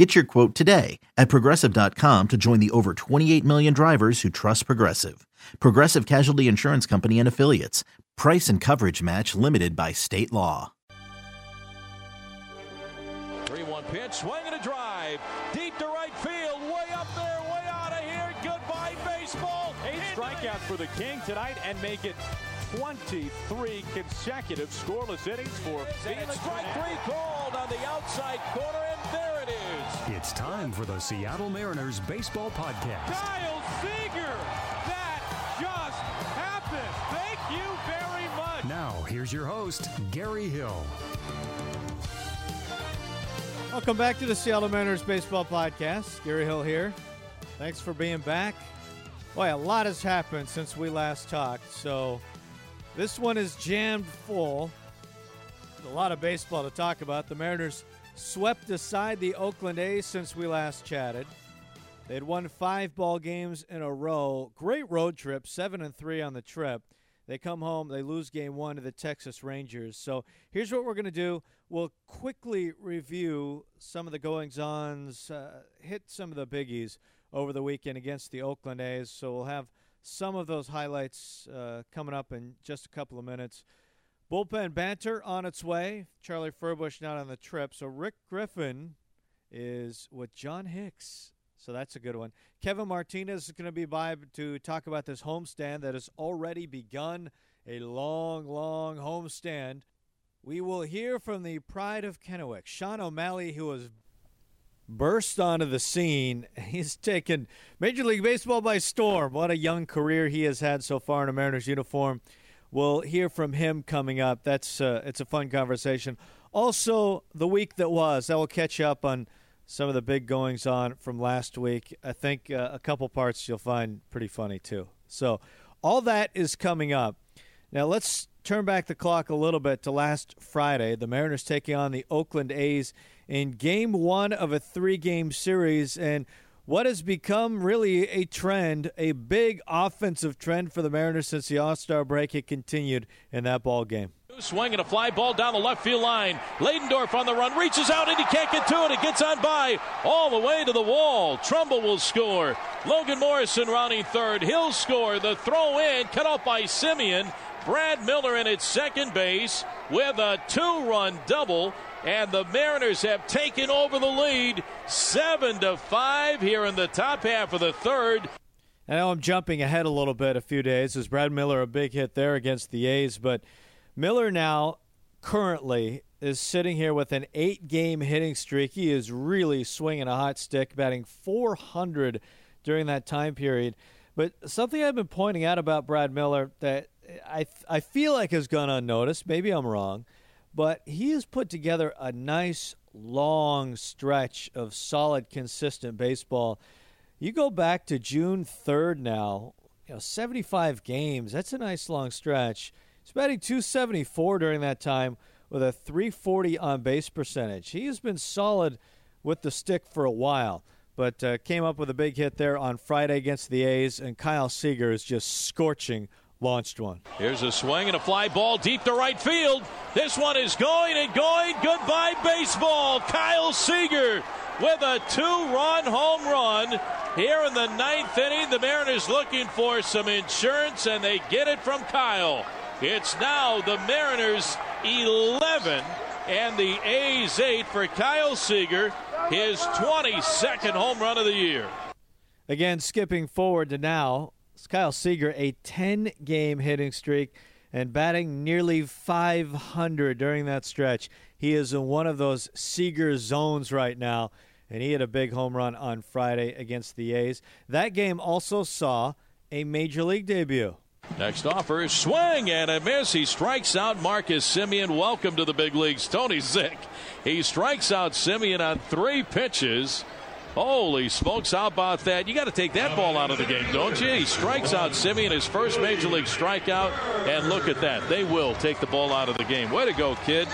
Get your quote today at progressive.com to join the over 28 million drivers who trust Progressive. Progressive Casualty Insurance Company and Affiliates. Price and coverage match limited by state law. 3 1 pitch, swing and a drive. Deep to right field, way up there, way out of here. Goodbye, baseball. Eight strikeouts for the King tonight and make it 23 consecutive scoreless innings for Felix. Strike three called on the outside corner, and there it is. It's time for the Seattle Mariners Baseball Podcast. Kyle Seager! That just happened! Thank you very much! Now, here's your host, Gary Hill. Welcome back to the Seattle Mariners Baseball Podcast. Gary Hill here. Thanks for being back. Boy, a lot has happened since we last talked, so this one is jammed full. A lot of baseball to talk about. The Mariners swept aside the Oakland A's since we last chatted. They had won five ball games in a row. Great road trip, seven and three on the trip. They come home, they lose game one to the Texas Rangers. So here's what we're going to do. We'll quickly review some of the goings ons, uh, hit some of the biggies over the weekend against the Oakland A's. So we'll have some of those highlights uh, coming up in just a couple of minutes. Bullpen banter on its way. Charlie Furbush not on the trip. So Rick Griffin is with John Hicks. So that's a good one. Kevin Martinez is going to be by to talk about this homestand that has already begun. A long, long homestand. We will hear from the pride of Kennewick, Shawn O'Malley, who has burst onto the scene. He's taken Major League Baseball by storm. What a young career he has had so far in a Mariners uniform. We'll hear from him coming up. That's uh, it's a fun conversation. Also, the week that was, I will catch up on some of the big goings on from last week. I think uh, a couple parts you'll find pretty funny too. So, all that is coming up. Now, let's turn back the clock a little bit to last Friday. The Mariners taking on the Oakland A's in game one of a three game series. And what has become really a trend, a big offensive trend for the Mariners since the All Star break, it continued in that ball game. Swinging a fly ball down the left field line. Ladendorf on the run, reaches out and he can't get to it. It gets on by all the way to the wall. Trumbo will score. Logan Morrison rounding third. He'll score. The throw in, cut off by Semien. Brad Miller in at second base with a two run double. And the Mariners have taken over the lead seven to five here in the top half of the third. I know I'm jumping ahead a little bit a few days. As Brad Miller a big hit there against the A's, but Miller now currently is sitting here with an eight game hitting streak. He is really swinging a hot stick, batting 400 during that time period. But something I've been pointing out about Brad Miller that I, I feel like has gone unnoticed, maybe I'm wrong, but he has put together a nice long stretch of solid, consistent baseball. You go back to June 3rd now, you know, 75 games. That's a nice long stretch. He's batting 274 during that time with a 340 on base percentage. He has been solid with the stick for a while, but uh, came up with a big hit there on Friday against the A's, and Kyle Seager is just scorching launched one. Here's a swing and a fly ball deep to right field. This one is going and going. Goodbye, baseball. Kyle Seager with a two run home run. Here in the ninth inning, the Mariners looking for some insurance, and they get it from Kyle. It's now the Mariners 11 and the A's 8 for Kyle Seager, his 22nd home run of the year. Again, skipping forward to now, Kyle Seager, a 10 game hitting streak and batting nearly 500 during that stretch. He is in one of those Seager zones right now, and he had a big home run on Friday against the A's. That game also saw a major league debut. Next offer, is swing and a miss. He strikes out Marcus Semien. Welcome to the big leagues, Tony Zych. He strikes out Semien on three pitches. Holy smokes, how about that? You got to take that ball out of the game, don't you? He strikes out Semien, his first major league strikeout, and look at that. They will take the ball out of the game. Way to go, kid.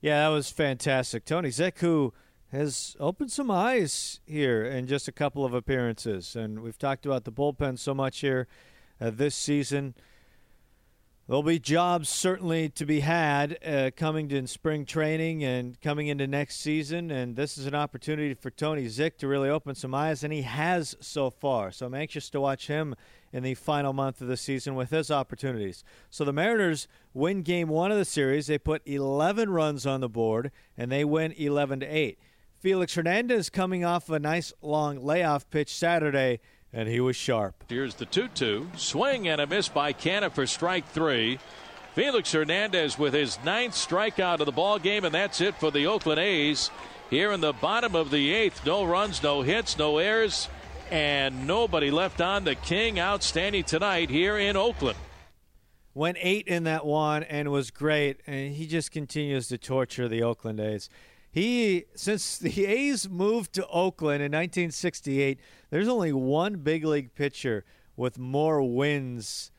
Yeah, that was fantastic. Tony Zych, who has opened some eyes here in just a couple of appearances. And we've talked about the bullpen so much here uh, this season. There'll be jobs certainly to be had uh, coming in spring training and coming into next season. And this is an opportunity for Tony Zych to really open some eyes, and he has so far. So I'm anxious to watch him in the final month of the season with his opportunities. So the Mariners win game one of the series. They put 11 runs on the board, and they win 11 to 8. Felix Hernandez coming off a nice long layoff pitch Saturday and he was sharp. Here's the 2 2. Swing and a miss by Canha for strike three. Felix Hernandez with his ninth strikeout of the ball game, and that's it for the Oakland A's. Here in the bottom of the eighth, no runs, no hits, no errors, and nobody left on. The King outstanding tonight here in Oakland. Went eight in that one and was great, and he just continues to torture the Oakland A's. He since the A's moved to Oakland in 1968, there's only one big league pitcher with more wins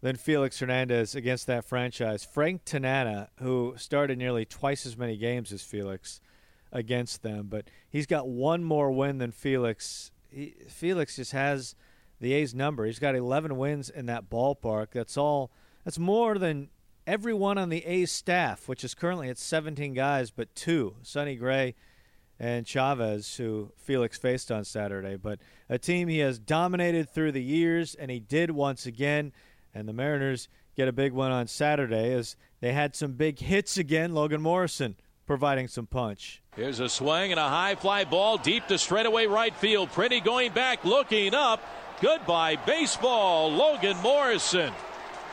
than Felix Hernandez against that franchise. Frank Tanana, who started nearly twice as many games as Felix against them, but he's got one more win than Felix. He, Felix just has the A's number. He's got 11 wins in that ballpark. That's all. That's more than everyone on the A's staff, which is currently at 17 guys, but two, Sonny Gray and Chavez, who Felix faced on Saturday. But a team he has dominated through the years, and he did once again. And the Mariners get a big one on Saturday as they had some big hits again. Logan Morrison providing some punch. Here's a swing and a high fly ball deep to straightaway right field. Pretty going back, looking up. Goodbye, baseball. Logan Morrison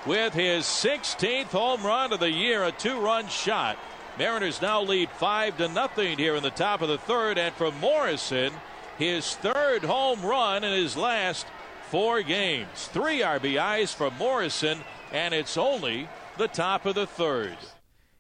with his 16th home run of the year, a two-run shot. Mariners now lead five to nothing here in the top of the third, and from Morrison, his third home run in his last four games. Three RBIs from Morrison, and it's only the top of the third.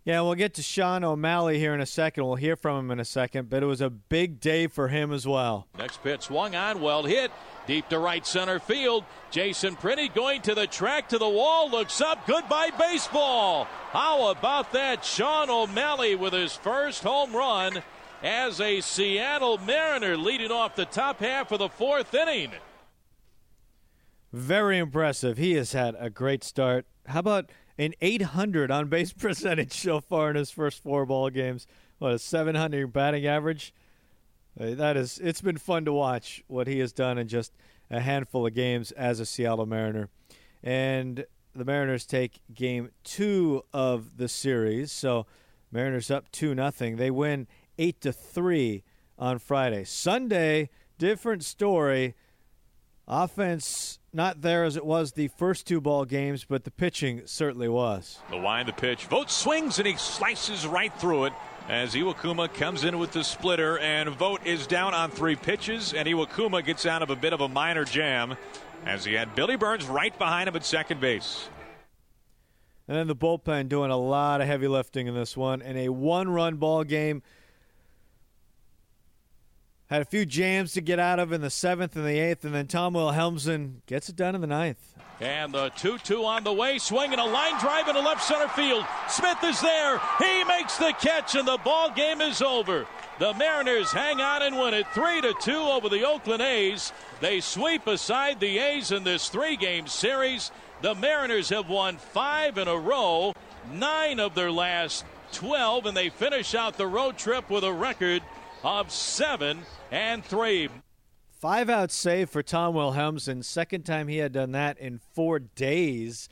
Yeah, we'll get to Shawn O'Malley here in a second. We'll hear from him in a second, but it was a big day for him as well. Next pitch swung on, well hit, deep to right center field. Jason Prinny going to the track to the wall, looks up, goodbye baseball. How about that? Shawn O'Malley with his first home run as a Seattle Mariner leading off the top half of the fourth inning. Very impressive. He has had a great start. How about an 800 on base percentage so far in his first four ball games. What a 700 batting average. Uh, that is, it's been fun to watch what he has done in just a handful of games as a Seattle Mariner. And the Mariners take game two of the series. So Mariners up two nothing. They win eight to three on Friday. Sunday, different story. Offense not there as it was the first two ball games, but the pitching certainly was. The wind, the pitch. Vogt swings and he slices right through it as Iwakuma comes in with the splitter, and Vogt is down on three pitches, and Iwakuma gets out of a bit of a minor jam as he had Billy Burns right behind him at second base. And then the bullpen doing a lot of heavy lifting in this one. In a one run ball game, had a few jams to get out of in the seventh and the eighth, and then Tom Wilhelmsen gets it done in the ninth. And the 2 2 on the way, swinging a line drive into left center field. Smith is there. He makes the catch, and the ball game is over. The Mariners hang on and win it 3 to 2 over the Oakland A's. They sweep aside the A's in this three game series. The Mariners have won five in a row, nine of their last 12, and they finish out the road trip with a record of seven and three. Five out save for Tom Wilhelmsen. Second time he had done that in four days.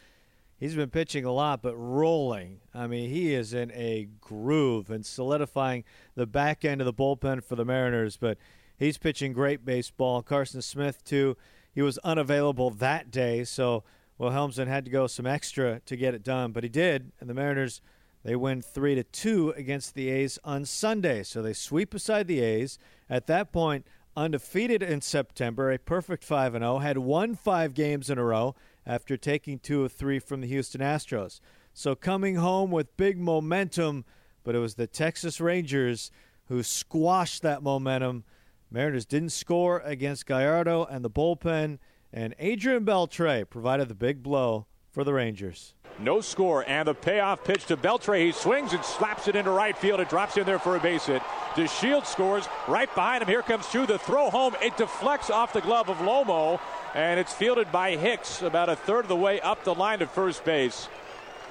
He's been pitching a lot, but rolling. I mean, he is in a groove and solidifying the back end of the bullpen for the Mariners. But he's pitching great baseball. Carson Smith, too. He was unavailable that day, so Wilhelmsen had to go some extra to get it done, but he did. And the Mariners, they win three to two against the A's on Sunday. So they sweep aside the A's. At that point, undefeated in September, a perfect 5 0, had won five games in a row after taking two of three from the Houston Astros. So coming home with big momentum, but it was the Texas Rangers who squashed that momentum Mariners didn't score against Gallardo and the bullpen, and Adrian Beltre provided the big blow for the Rangers. No score, and the payoff pitch to Beltre. He swings and slaps it into right field. It drops in there for a base hit. DeShield scores right behind him. Here comes Choo. The throw home. It deflects off the glove of Lomo, and it's fielded by Hicks about a third of the way up the line to first base.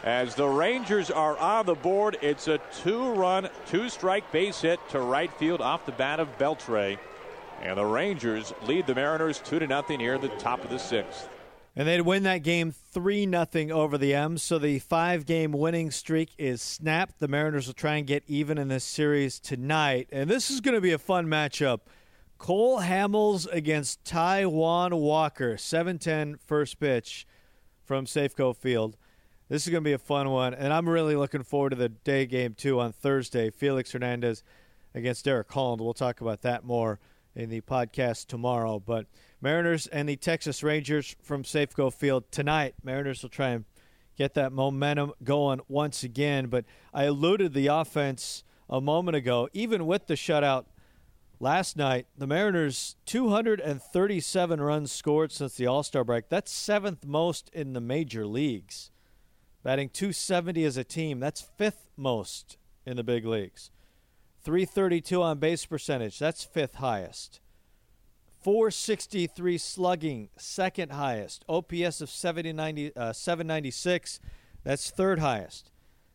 As the Rangers are on the board, it's a two-run, two-strike base hit to right field off the bat of Beltre. And the Rangers lead the Mariners 2 to nothing here at the top of the sixth. And they'd win that game 3 0 over the M's. So the five game winning streak is snapped. The Mariners will try and get even in this series tonight. And this is going to be a fun matchup. Cole Hamels against Taijuan Walker. 7-10 first pitch from Safeco Field. This is going to be a fun one. And I'm really looking forward to the day game, too, on Thursday. Felix Hernandez against Derek Holland. We'll talk about that more in the podcast tomorrow. But Mariners and the Texas Rangers from Safeco Field tonight. Mariners will try and get that momentum going once again. But I alluded the offense a moment ago. Even with the shutout last night, the Mariners 237 runs scored since the All Star break. That's seventh most in the major leagues. Batting 270 as a team, that's fifth most in the big leagues. 332 on base percentage. That's fifth highest. 463 slugging, second highest. OPS of 790, uh, 796. That's third highest.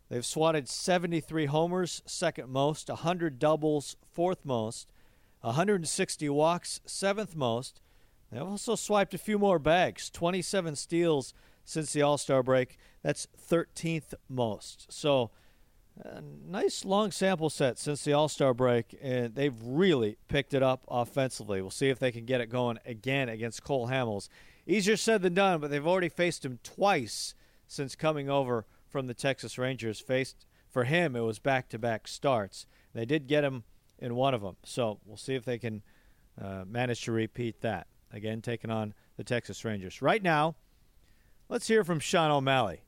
They've swatted 73 homers, second most. 100 doubles, fourth most. 160 walks, seventh most. They've also swiped a few more bags. 27 steals since the All Star break. That's 13th most. So a nice long sample set since the All Star break, and they've really picked it up offensively. We'll see if they can get it going again against Cole Hamels. Easier said than done, but they've already faced him twice since coming over from the Texas Rangers. Faced for him, it was back to back starts. They did get him in one of them, so we'll see if they can uh, manage to repeat that. Again, taking on the Texas Rangers. Right now, let's hear from Shawn O'Malley.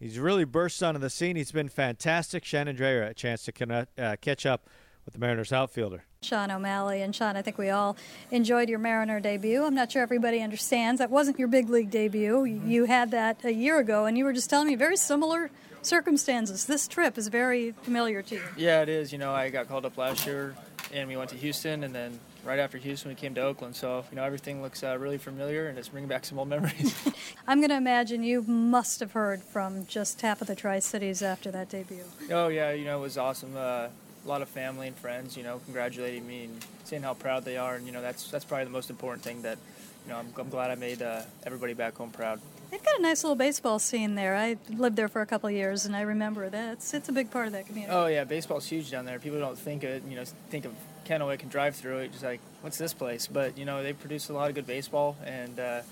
He's really burst onto the scene. He's been fantastic. Shannon Drayer a chance to connect, uh, catch up with the Mariners outfielder. Shawn O'Malley. And Shawn, I think we all enjoyed your Mariner debut. I'm not sure everybody understands. That wasn't your big league debut. You had that a year ago, and you were just telling me very similar circumstances. This trip is very familiar to you. Yeah, it is. You know, I got called up last year, and we went to Houston, and then right after Houston, we came to Oakland. So, you know, everything looks uh, really familiar and it's bringing back some old memories. I'm going to imagine you must have heard from just half of the Tri Cities after that debut. Oh, yeah, you know, it was awesome. Uh, a lot of family and friends, you know, congratulating me and seeing how proud they are. And, you know, that's, that's probably the most important thing that, you know, I'm, I'm glad I made uh, everybody back home proud. They've got a nice little baseball scene there. I lived there for a couple of years, and I remember that. It's, it's a big part of that community. Oh, yeah, baseball's huge down there. People don't think of it, you know, think of Kennewick and drive through it, just like, what's this place? But you know, they produce a lot of good baseball and uh,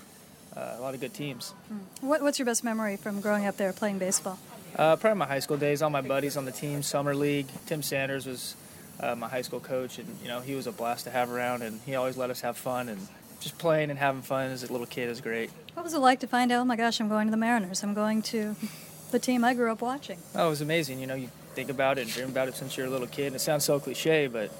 uh, a lot of good teams. Hmm. What, what's your best memory from growing up there playing baseball? Uh, probably my high school days. All my buddies on the team, summer league. Tim Sanders was uh, my high school coach, and you know, he was a blast to have around, and he always let us have fun and. Just playing and having fun as a little kid is great. What was it like to find out, oh my gosh, I'm going to the Mariners? I'm going to the team I grew up watching. Oh, it was amazing. You know, you think about it and dream about it since you're a little kid. And it sounds so cliche, but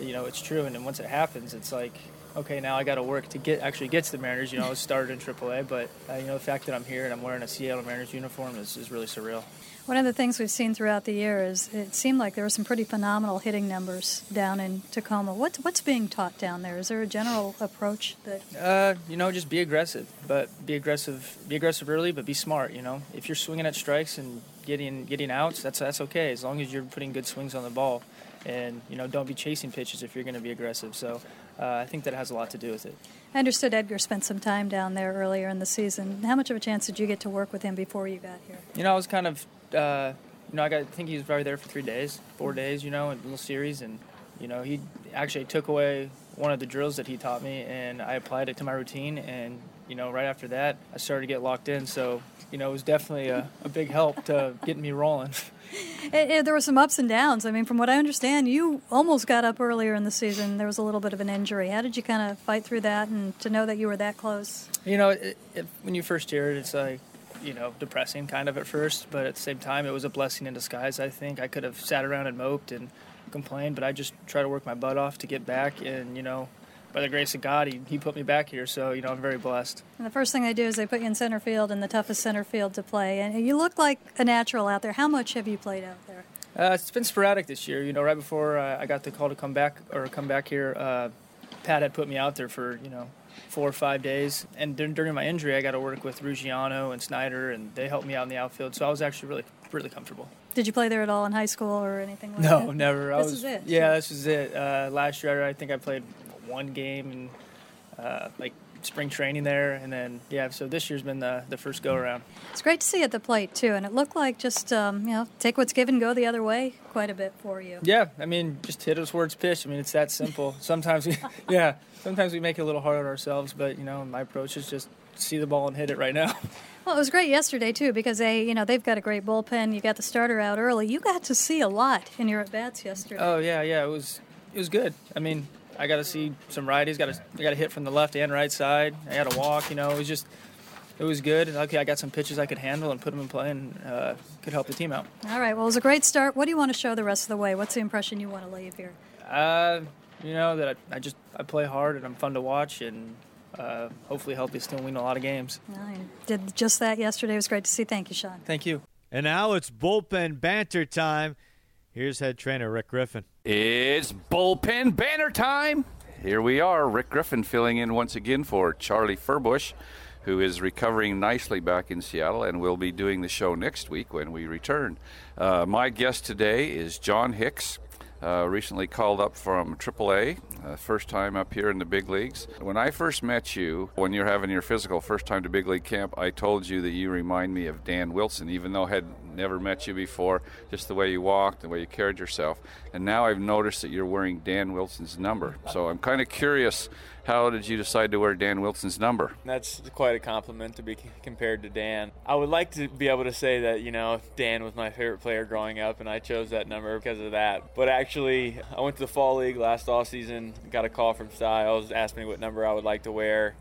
you know it's true. And then once it happens, it's like, okay, now I got to work to get actually get to the Mariners. You know, I was started in AAA, but uh, you know the fact that I'm here and I'm wearing a Seattle Mariners uniform is, is really surreal. One of the things we've seen throughout the year is it seemed like there were some pretty phenomenal hitting numbers down in Tacoma. What's what's being taught down there? Is there a general approach that? Uh, you know, just be aggressive, but be aggressive. Be aggressive early, but be smart. You know, if you're swinging at strikes and getting getting outs, that's that's okay as long as you're putting good swings on the ball and you know don't be chasing pitches if you're going to be aggressive. So uh, I think that has a lot to do with it. I understood Edgar spent some time down there earlier in the season. How much of a chance did you get to work with him before you got here? You know, I was kind of, uh, you know, I, got, I think he was probably there for three days, four days, you know, in a little series, and you know, he actually took away one of the drills that he taught me, and I applied it to my routine, and you know, right after that, I started to get locked in. So, you know, it was definitely a, a big help to getting me rolling. It, it, eh, eh, there were some ups and downs. I mean, from what I understand, you almost got up earlier in the season. There was a little bit of an injury. How did you kind of fight through that and to know that you were that close? You know, it, when you first hear it, it's like, you know, depressing kind of at first, but at the same time, it was a blessing in disguise, I think. I could have sat around and moped and complained, but I just try to work my butt off to get back. And you know, by the grace of God, he, he put me back here. So you know, I'm very blessed. And the first thing they do is they put you in center field in the toughest center field to play, and you look like a natural out there. How much have you played out there? Uh, it's been sporadic this year. You know, right before uh, I got the call to come back or come back here, uh, Pat had put me out there for you know four or five days. And during my injury, I got to work with Ruggiano and Snyder, and they helped me out in the outfield. So I was actually really, really comfortable. Did you play there at all in high school or anything like no, that? No, never. This I was, is it. Yeah, this was it. Uh, last year, I think I played one game and uh, like spring training there, and then yeah. So this year's been the the first go around. It's great to see at the plate too, and it looked like just um, you know take what's given, go the other way quite a bit for you. Yeah, I mean just hit us where it's pitched. I mean it's that simple. Sometimes we, yeah, sometimes we make it a little hard on ourselves, but you know my approach is just see the ball and hit it right now. Well, it was great yesterday too because they, you know, they've got a great bullpen. You got the starter out early. You got to see a lot in your at bats yesterday. Oh yeah, yeah, it was it was good. I mean, I got to see some righties. Got to I got to hit from the left and right side. I got to walk. You know, it was just it was good. Okay, I got some pitches I could handle and put them in play and uh, could help the team out. All right. Well, it was a great start. What do you want to show the rest of the way? What's the impression you want to leave here? Uh, you know that I, I just I play hard and I'm fun to watch and uh, hopefully help us still win a lot of games. I did just that yesterday. It was great to see. Thank you, Shawn. Thank you. And now it's bullpen banter time. Here's head trainer Rick Griffin. It's bullpen banter time. Here we are, Rick Griffin filling in once again for Charlie Furbush, who is recovering nicely back in Seattle and will be doing the show next week when we return. Uh, my guest today is John Hicks. Uh, recently called up from AAA, uh, first time up here in the big leagues. When I first met you, when you're having your physical first time to big league camp, I told you that you remind me of Dan Wilson, even though I had never met you before, just the way you walked, the way you carried yourself. And now I've noticed that you're wearing Dan Wilson's number. So I'm kind of curious how did you decide to wear Dan Wilson's number? That's quite a compliment to be compared to Dan. I would like to be able to say that, you know, Dan was my favorite player growing up and I chose that number because of that. But actually, I went to the Fall League last off season, got a call from Styles, asked me what number I would like to wear.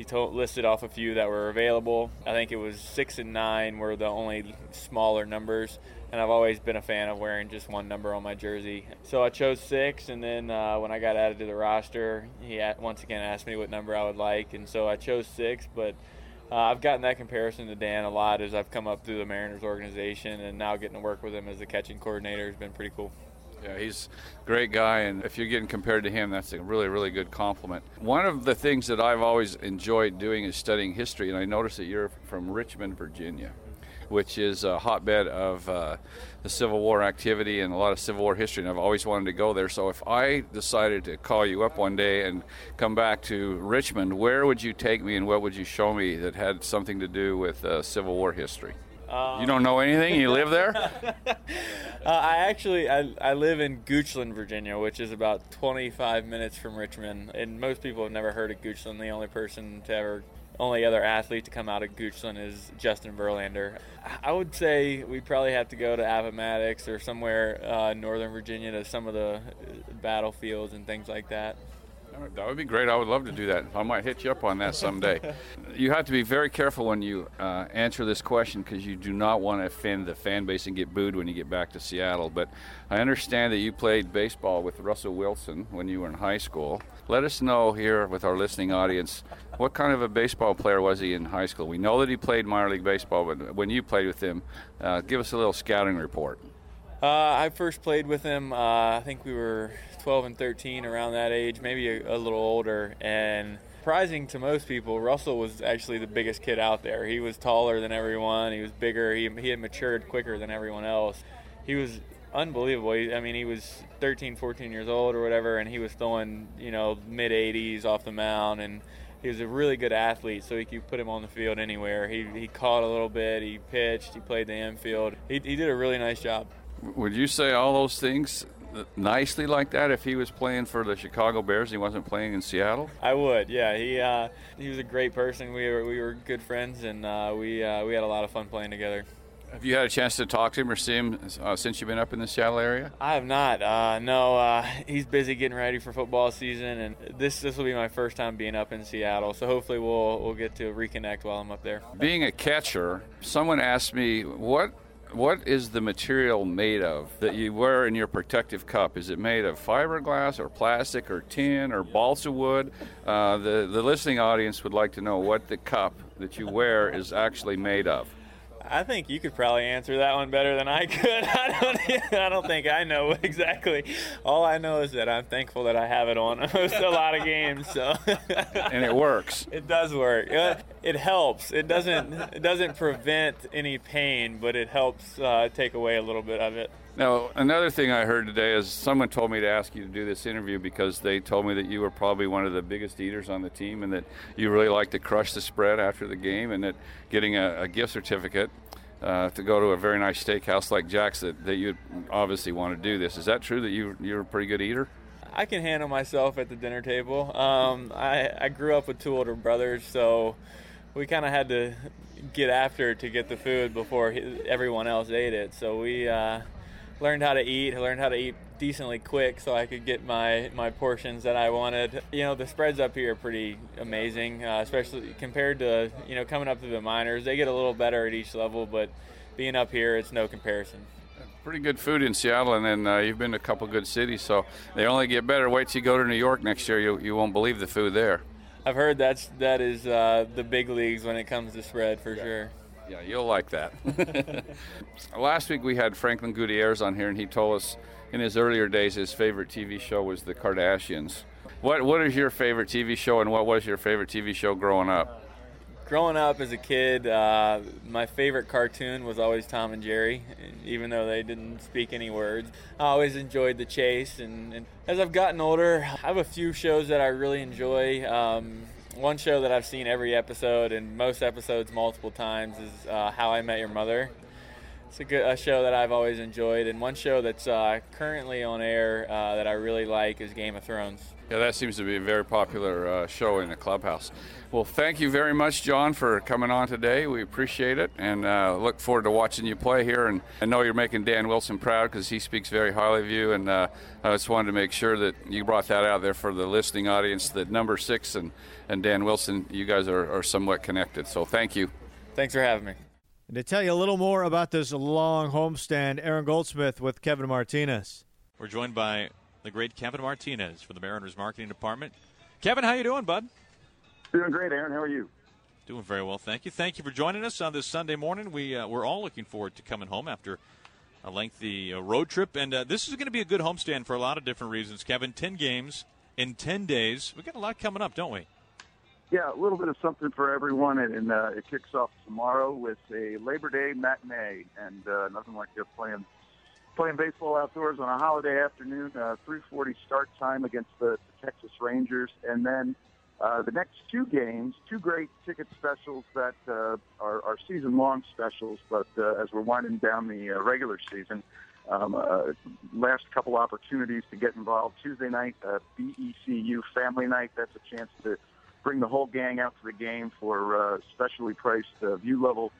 He told, listed off a few that were available. I think it was six and nine were the only smaller numbers and I've always been a fan of wearing just one number on my jersey. So I chose six, and then uh, when I got added to the roster, he once again asked me what number I would like, and so I chose six. But uh, I've gotten that comparison to Dan a lot as I've come up through the Mariners organization, and now getting to work with him as the catching coordinator has been pretty cool. Yeah, he's a great guy, and if you're getting compared to him, that's a really, really good compliment. One of the things that I've always enjoyed doing is studying history, and I noticed that you're from Richmond, Virginia which is a hotbed of uh, the Civil War activity and a lot of Civil War history, and I've always wanted to go there. So if I decided to call you up one day and come back to Richmond, where would you take me and what would you show me that had something to do with uh, Civil War history? Um, you don't know anything? You live there? uh, I actually I, I live in Goochland, Virginia, which is about 25 minutes from Richmond, and most people have never heard of Goochland. The only person to ever only other athlete to come out of Goochland is Justin Verlander. I would say we probably have to go to Appomattox or somewhere uh, Northern Virginia to some of the battlefields and things like that. That would be great. I would love to do that. I might hit you up on that someday. you have to be very careful when you uh, answer this question because you do not want to offend the fan base and get booed when you get back to Seattle. But I understand that you played baseball with Russell Wilson when you were in high school. Let us know here with our listening audience what kind of a baseball player was he in high school? We know that he played minor league baseball, but when you played with him, uh, give us a little scouting report. Uh, I first played with him. Uh, I think we were 12 and 13, around that age, maybe a, a, little older. And surprising to most people, Russell was actually the biggest kid out there. He was taller than everyone. He was bigger. He, he had matured quicker than everyone else. He was unbelievable. I mean, he was 13, 14 years old or whatever, and he was throwing, you know, mid 80s off the mound. And he was a really good athlete, so he could put him on the field anywhere. He, he caught a little bit, he pitched, he played the infield. He, he did a really nice job. Would you say all those things nicely like that if he was playing for the Chicago Bears? and He wasn't playing in Seattle. I would. Yeah, he uh, he was a great person. We were we were good friends, and uh, we uh, we had a lot of fun playing together. Have you had a chance to talk to him or see him uh, since you've been up in the Seattle area? I have not. Uh, no, uh, he's busy getting ready for football season, and this this will be my first time being up in Seattle. So hopefully we'll we'll get to reconnect while I'm up there. Being a catcher, someone asked me what what is the material made of that you wear in your protective cup? Is it made of fiberglass or plastic or tin or balsa wood? Uh, the the listening audience would like to know what the cup that you wear is actually made of. I think you could probably answer that one better than I could. I don't, I don't think I know exactly. All I know is that I'm thankful that I have it on a lot of games. So. and it works. It does work. It helps. It doesn't. It doesn't prevent any pain, but it helps uh, take away a little bit of it. Now, another thing I heard today is someone told me to ask you to do this interview because they told me that you were probably one of the biggest eaters on the team and that you really like to crush the spread after the game and that getting a, a gift certificate uh, to go to a very nice steakhouse like Jack's that, that you obviously want to do this. Is that true that you, you're a pretty good eater? I can handle myself at the dinner table. Um, I, I grew up with two older brothers, so we kind of had to get after to get the food before everyone else ate it. So we. Uh, learned how to eat, learned how to eat decently quick so I could get my, my portions that I wanted. You know, the spreads up here are pretty amazing, uh, especially compared to, you know, coming up to the minors. They get a little better at each level, but being up here, it's no comparison. Pretty good food in Seattle, and then uh, you've been to a couple good cities, so they only get better. Wait till you go to New York next year; you, you won't believe the food there. I've heard that's that is uh, the big leagues when it comes to spread for yeah. sure. Yeah, you'll like that. Last week we had Franklin Gutierrez on here, and he told us in his earlier days his favorite TV show was The Kardashians. What What is your favorite TV show, and what was your favorite TV show growing up? Growing up as a kid, uh, my favorite cartoon was always Tom and Jerry, even though they didn't speak any words. I always enjoyed the chase, and, and as I've gotten older, I have a few shows that I really enjoy. Um, one show that I've seen every episode and most episodes multiple times is uh, How I Met Your Mother. It's a good a show that I've always enjoyed, and one show that's uh, currently on air uh, that I really like is Game of Thrones. Yeah, that seems to be a very popular uh, show in the clubhouse. Well, thank you very much, John, for coming on today. We appreciate it and uh, look forward to watching you play here. And I know you're making Dan Wilson proud because he speaks very highly of you. And uh, I just wanted to make sure that you brought that out there for the listening audience that number six and, and Dan Wilson, you guys are, are somewhat connected. So thank you. Thanks for having me. And to tell you a little more about this long homestand, Aaron Goldsmith with Kevin Martinez. We're joined by the great Kevin Martinez for the Mariners marketing department. Kevin, how you doing, bud? Doing great, Aaron. How are you? Doing very well, thank you. Thank you for joining us on this Sunday morning. We uh, we're all looking forward to coming home after a lengthy uh, road trip, and uh, this is going to be a good homestand for a lot of different reasons. Kevin, ten games in ten days. We got a lot coming up, don't we? Yeah, a little bit of something for everyone, and, and uh, it kicks off tomorrow with a Labor Day matinee, and uh, nothing like just playing playing baseball outdoors on a holiday afternoon. Uh, 3:40 start time against the, the Texas Rangers, and then uh, the next two games, two great ticket specials that uh, are, are season-long specials, but uh, as we're winding down the uh, regular season, um, uh, last couple opportunities to get involved. Tuesday night, uh, BECU Family Night. That's a chance to bring the whole gang out to the game for uh, specially priced uh, view level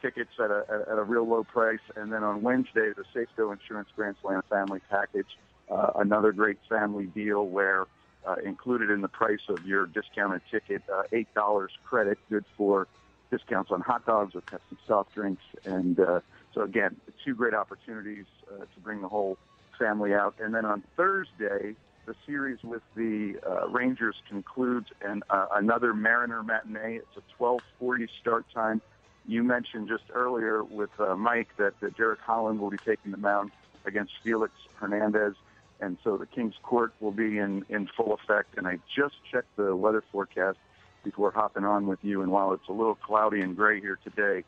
tickets at a, at a real low price. And then on Wednesday, the Safeco Insurance Grand Slam Family Package, uh, another great family deal where uh, included in the price of your discounted ticket, uh, $8 credit, good for discounts on hot dogs or Pepsi soft drinks. And uh, so, again, two great opportunities uh, to bring the whole family out. And then on Thursday, the series with the uh, Rangers concludes, and uh, another Mariner matinee. It's a 12:40 start time. You mentioned just earlier with uh, Mike that uh, Derek Holland will be taking the mound against Felix Hernandez, and so the King's Court will be in in full effect. And I just checked the weather forecast before hopping on with you, and while it's a little cloudy and gray here today,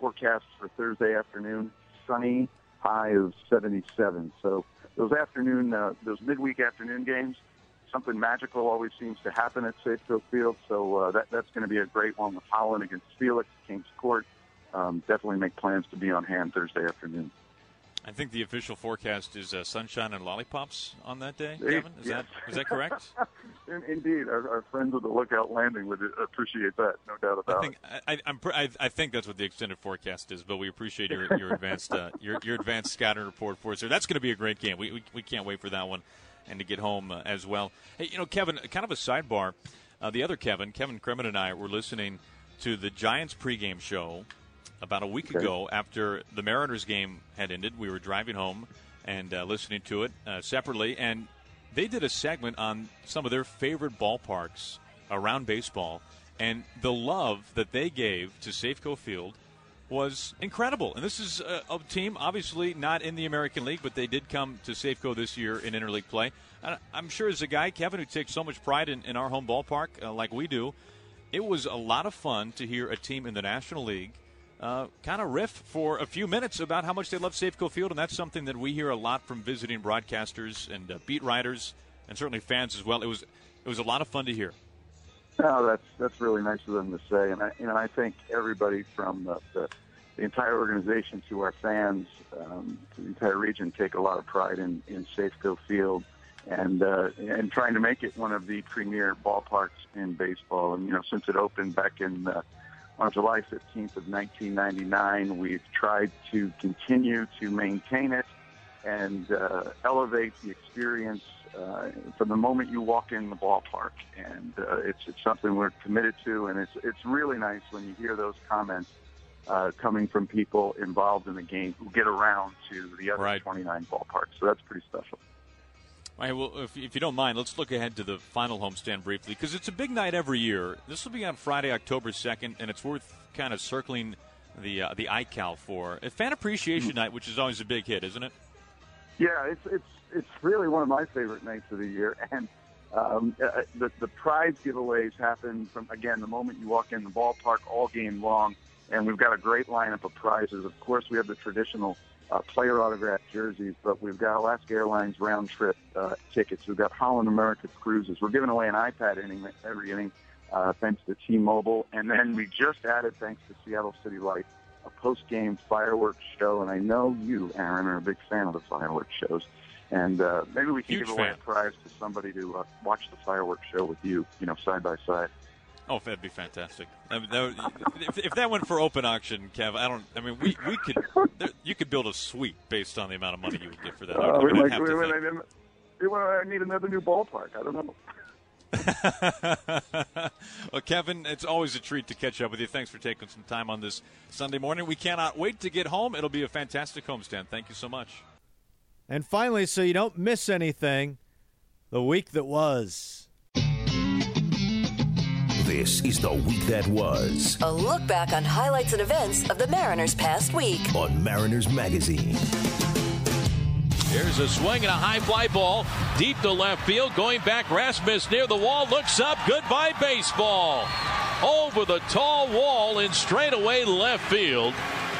forecast for Thursday afternoon sunny, high of 77. So those afternoon, uh, those midweek afternoon games, something magical always seems to happen at Safeco Field. So uh, that that's going to be a great one with Holland against Felix, Kings Court. Um, definitely make plans to be on hand Thursday afternoon. I think the official forecast is uh, sunshine and lollipops on that day. Kevin, is yes. that is that correct? Indeed, our, our, friends at the Lookout Landing would appreciate that, no doubt about I think, it. I, I'm, I, I think that's what the extended forecast is, but we appreciate your your advanced uh, your your advanced scouting report for us. There, that's going to be a great game. We, we we can't wait for that one, and to get home uh, as well. Hey, you know, Kevin, kind of a sidebar. Uh, the other Kevin, Kevin Cremin, and I were listening to the Giants pregame show about a week Okay. ago after the Mariners game had ended. We were driving home and uh, listening to it uh, separately, and they did a segment on some of their favorite ballparks around baseball, and the love that they gave to Safeco Field was incredible. And this is a, a team, obviously not in the American League, but they did come to Safeco this year in interleague play. I'm sure as a guy, Kevin, who takes so much pride in, in our home ballpark, uh, like we do, it was a lot of fun to hear a team in the National League uh, kind of riff for a few minutes about how much they love Safeco Field, and that's something that we hear a lot from visiting broadcasters and uh, beat writers, and certainly fans as well. It was it was a lot of fun to hear. No, that's that's really nice of them to say, and I, you know, I think everybody from the, the, the entire organization to our fans, um, to the entire region, take a lot of pride in, in Safeco Field, and uh, and trying to make it one of the premier ballparks in baseball. And you know, since it opened back in uh, on July 15th of 1999, we've tried to continue to maintain it and uh, elevate the experience uh, from the moment you walk in the ballpark. And uh, it's, it's something we're committed to, and it's, it's really nice when you hear those comments uh, coming from people involved in the game who get around to the other Right. 29 ballparks. So that's pretty special. All right, well, if, if you don't mind, let's look ahead to the final homestand briefly because it's a big night every year. This will be on Friday, October 2nd, and it's worth kind of circling the uh, the iCal for a fan appreciation night, which is always a big hit, isn't it? Yeah, it's it's it's really one of my favorite nights of the year, and um, uh, the the prize giveaways happen from again the moment you walk in the ballpark all game long, and we've got a great lineup of prizes. Of course, we have the traditional uh, player autograph jerseys, but we've got Alaska Airlines round trip uh, tickets. We've got Holland America cruises. We're giving away an iPad inning every inning, uh, thanks to T-Mobile, and then we just added, thanks to Seattle City Light, a post-game fireworks show. And I know you, Aaron, are a big fan of the fireworks shows. And uh, maybe we can Huge give away fan. a prize to somebody to uh, watch the fireworks show with you, you know, side by side. Oh, that'd be fantastic. I mean, that would- if, if that went for open auction, Kev, I don't. I mean, we, we could there, you could build a suite based on the amount of money you would get for that. I Uh, I would might, have we, to we, we, we, I need another new ballpark. I don't know. well, Kevin, it's always a treat to catch up with you. Thanks for taking some time on this Sunday morning. We cannot wait to get home. It'll be a fantastic homestand. Thank you so much. And finally, so you don't miss anything, the week that was. This is the week that was A look back on highlights and events of the Mariners' past week. on Mariners Magazine. Here's a swing and a high fly ball deep to left field. Going back, Rasmus near the wall looks up. Goodbye, baseball. Over the tall wall in straightaway left field.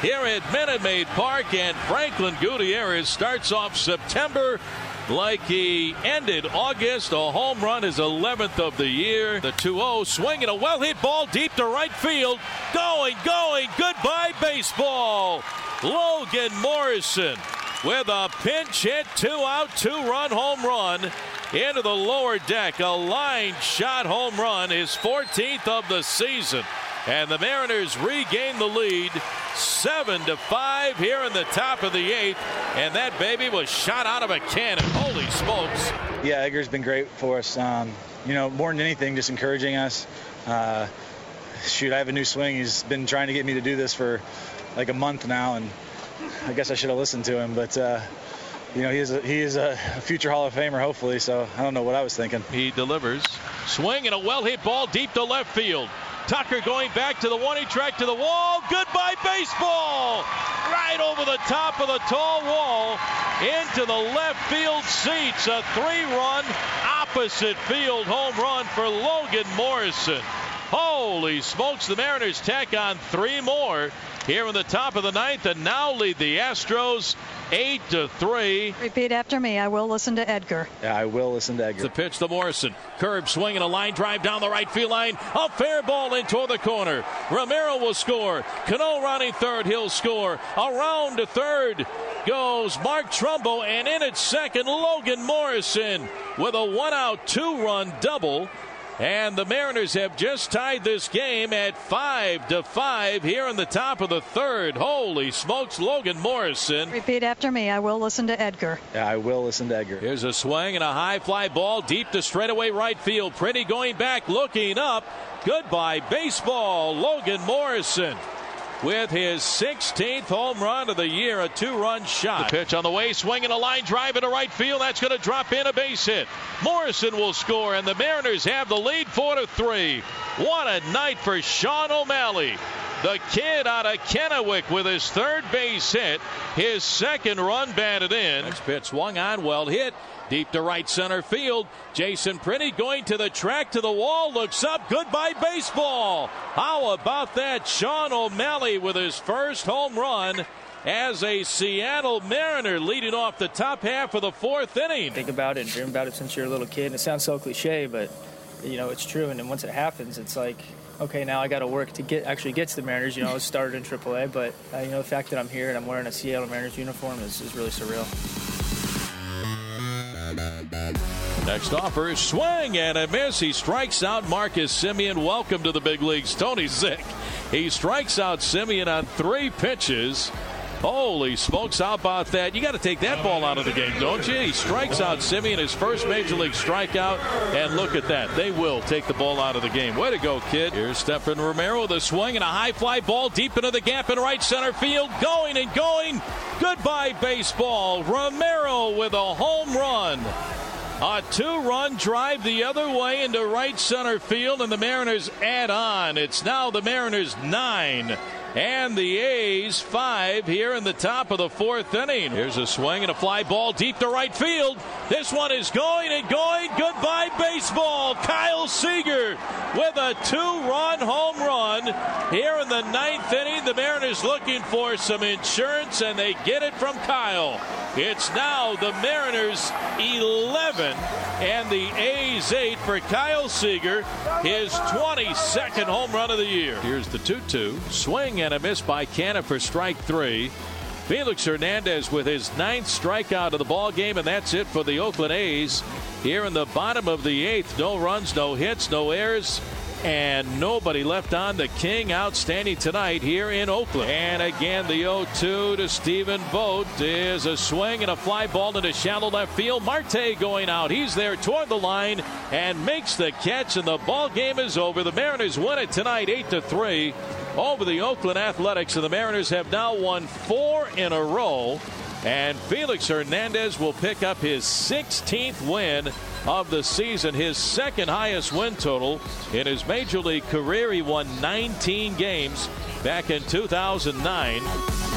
Here at Minute Maid Park, and Franklin Gutierrez starts off September like he ended August. A home run, is 11th of the year. The 2 0 swing and a well hit ball deep to right field. Going, going. Goodbye, baseball. Logan Morrison with a pinch hit, two out, two run home run into the lower deck. A line shot home run, his 14th of the season. And the Mariners regain the lead, seven to five here in the top of the eighth. And that baby was shot out of a cannon. Holy smokes! Yeah, Edgar's been great for us. Um, you know, more than anything, just encouraging us. Uh, shoot, I have a new swing. He's been trying to get me to do this for like a month now, and I guess I should have listened to him. But uh, you know, he is a, he is a future Hall of Famer, hopefully. So I don't know what I was thinking. He delivers. Swing and a well hit ball deep to left field. Tucker going back to the one he track to the wall. Goodbye, baseball! Right over the top of the tall wall into the left field seats. A three run opposite field home run for Logan Morrison. Holy smokes, the Mariners tack on three more here in the top of the ninth and now lead the Astros 8 to 3. Repeat after me. I will listen to Edgar. Yeah, I will listen to Edgar. The pitch to Morrison. Curb swing and a line drive down the right field line. A fair ball in toward the corner. Romero will score. Cano running third. He'll score. Around to third goes Mark Trumbo. And in at second, Logan Morrison with a one out, two run double. And the Mariners have just tied this game at five to five here in the top of the third. Holy smokes, Logan Morrison. Repeat after me. I will listen to Edgar. Yeah, I will listen to Edgar. Here's a swing and a high fly ball deep to straightaway right field. Pretty going back, looking up. Goodbye, baseball. Logan Morrison. With his 16th home run of the year, a two-run shot. The pitch on the way, swinging a line drive into right field. That's going to drop in a base hit. Morrison will score, and the Mariners have the lead, four to three. What a night for Shawn O'Malley. The kid out of Kennewick with his third base hit, his second run batted in. Next pitch swung on, well hit. Deep to right center field. Jason Prinny going to the track to the wall. Looks up. Goodbye, baseball. How about that? Shawn O'Malley with his first home run as a Seattle Mariner leading off the top half of the fourth inning. Think about it, dream about it since you're a little kid. And it sounds so cliche, but you know it's true. And then once it happens, it's like, okay, now I got to work to get actually get to the Mariners. You know, I started in AAA, but uh, you know the fact that I'm here and I'm wearing a Seattle Mariners uniform is, is really surreal. Next offer, is swing and a miss. He strikes out Marcus Semien. Welcome to the big leagues, Tony Zych. He strikes out Semien on three pitches. Holy smokes, how about that? You got to take that ball out of the game, don't you? He strikes out Semien, his first major league strikeout, and look at that. They will take the ball out of the game. Way to go, kid. Here's Stefen Romero, the swing and a high fly ball deep into the gap in right center field. Going and going. Goodbye, baseball. Romero with a home run. A two run drive the other way into right center field, and the Mariners add on. It's now the Mariners nine and the A's five here in the top of the fourth inning. Here's a swing and a fly ball deep to right field. This one is going and going. Goodbye, baseball. Kyle Seager with a two run home run here in the ninth inning. The Mariners looking for some insurance, and they get it from Kyle. It's now the Mariners 11 and the A's 8 for Kyle Seager, his 22nd home run of the year. Here's the 2 2. Swing and a miss by Canha for strike three. Felix Hernandez with his ninth strikeout of the ball game, and that's it for the Oakland A's. Here in the bottom of the eighth, no runs, no hits, no errors, and nobody left on. The King outstanding tonight here in Oakland. And again, the 0-2 to Stephen Vogt is a swing and a fly ball into shallow left field. Marte going out. He's there toward the line and makes the catch, and the ball game is over. The Mariners win it tonight, 8 to 3 over the Oakland Athletics, and the Mariners have now won four in a row. And Felix Hernandez will pick up his 16th win of the season, his second highest win total in his major league career. He won 19 games back in 2009.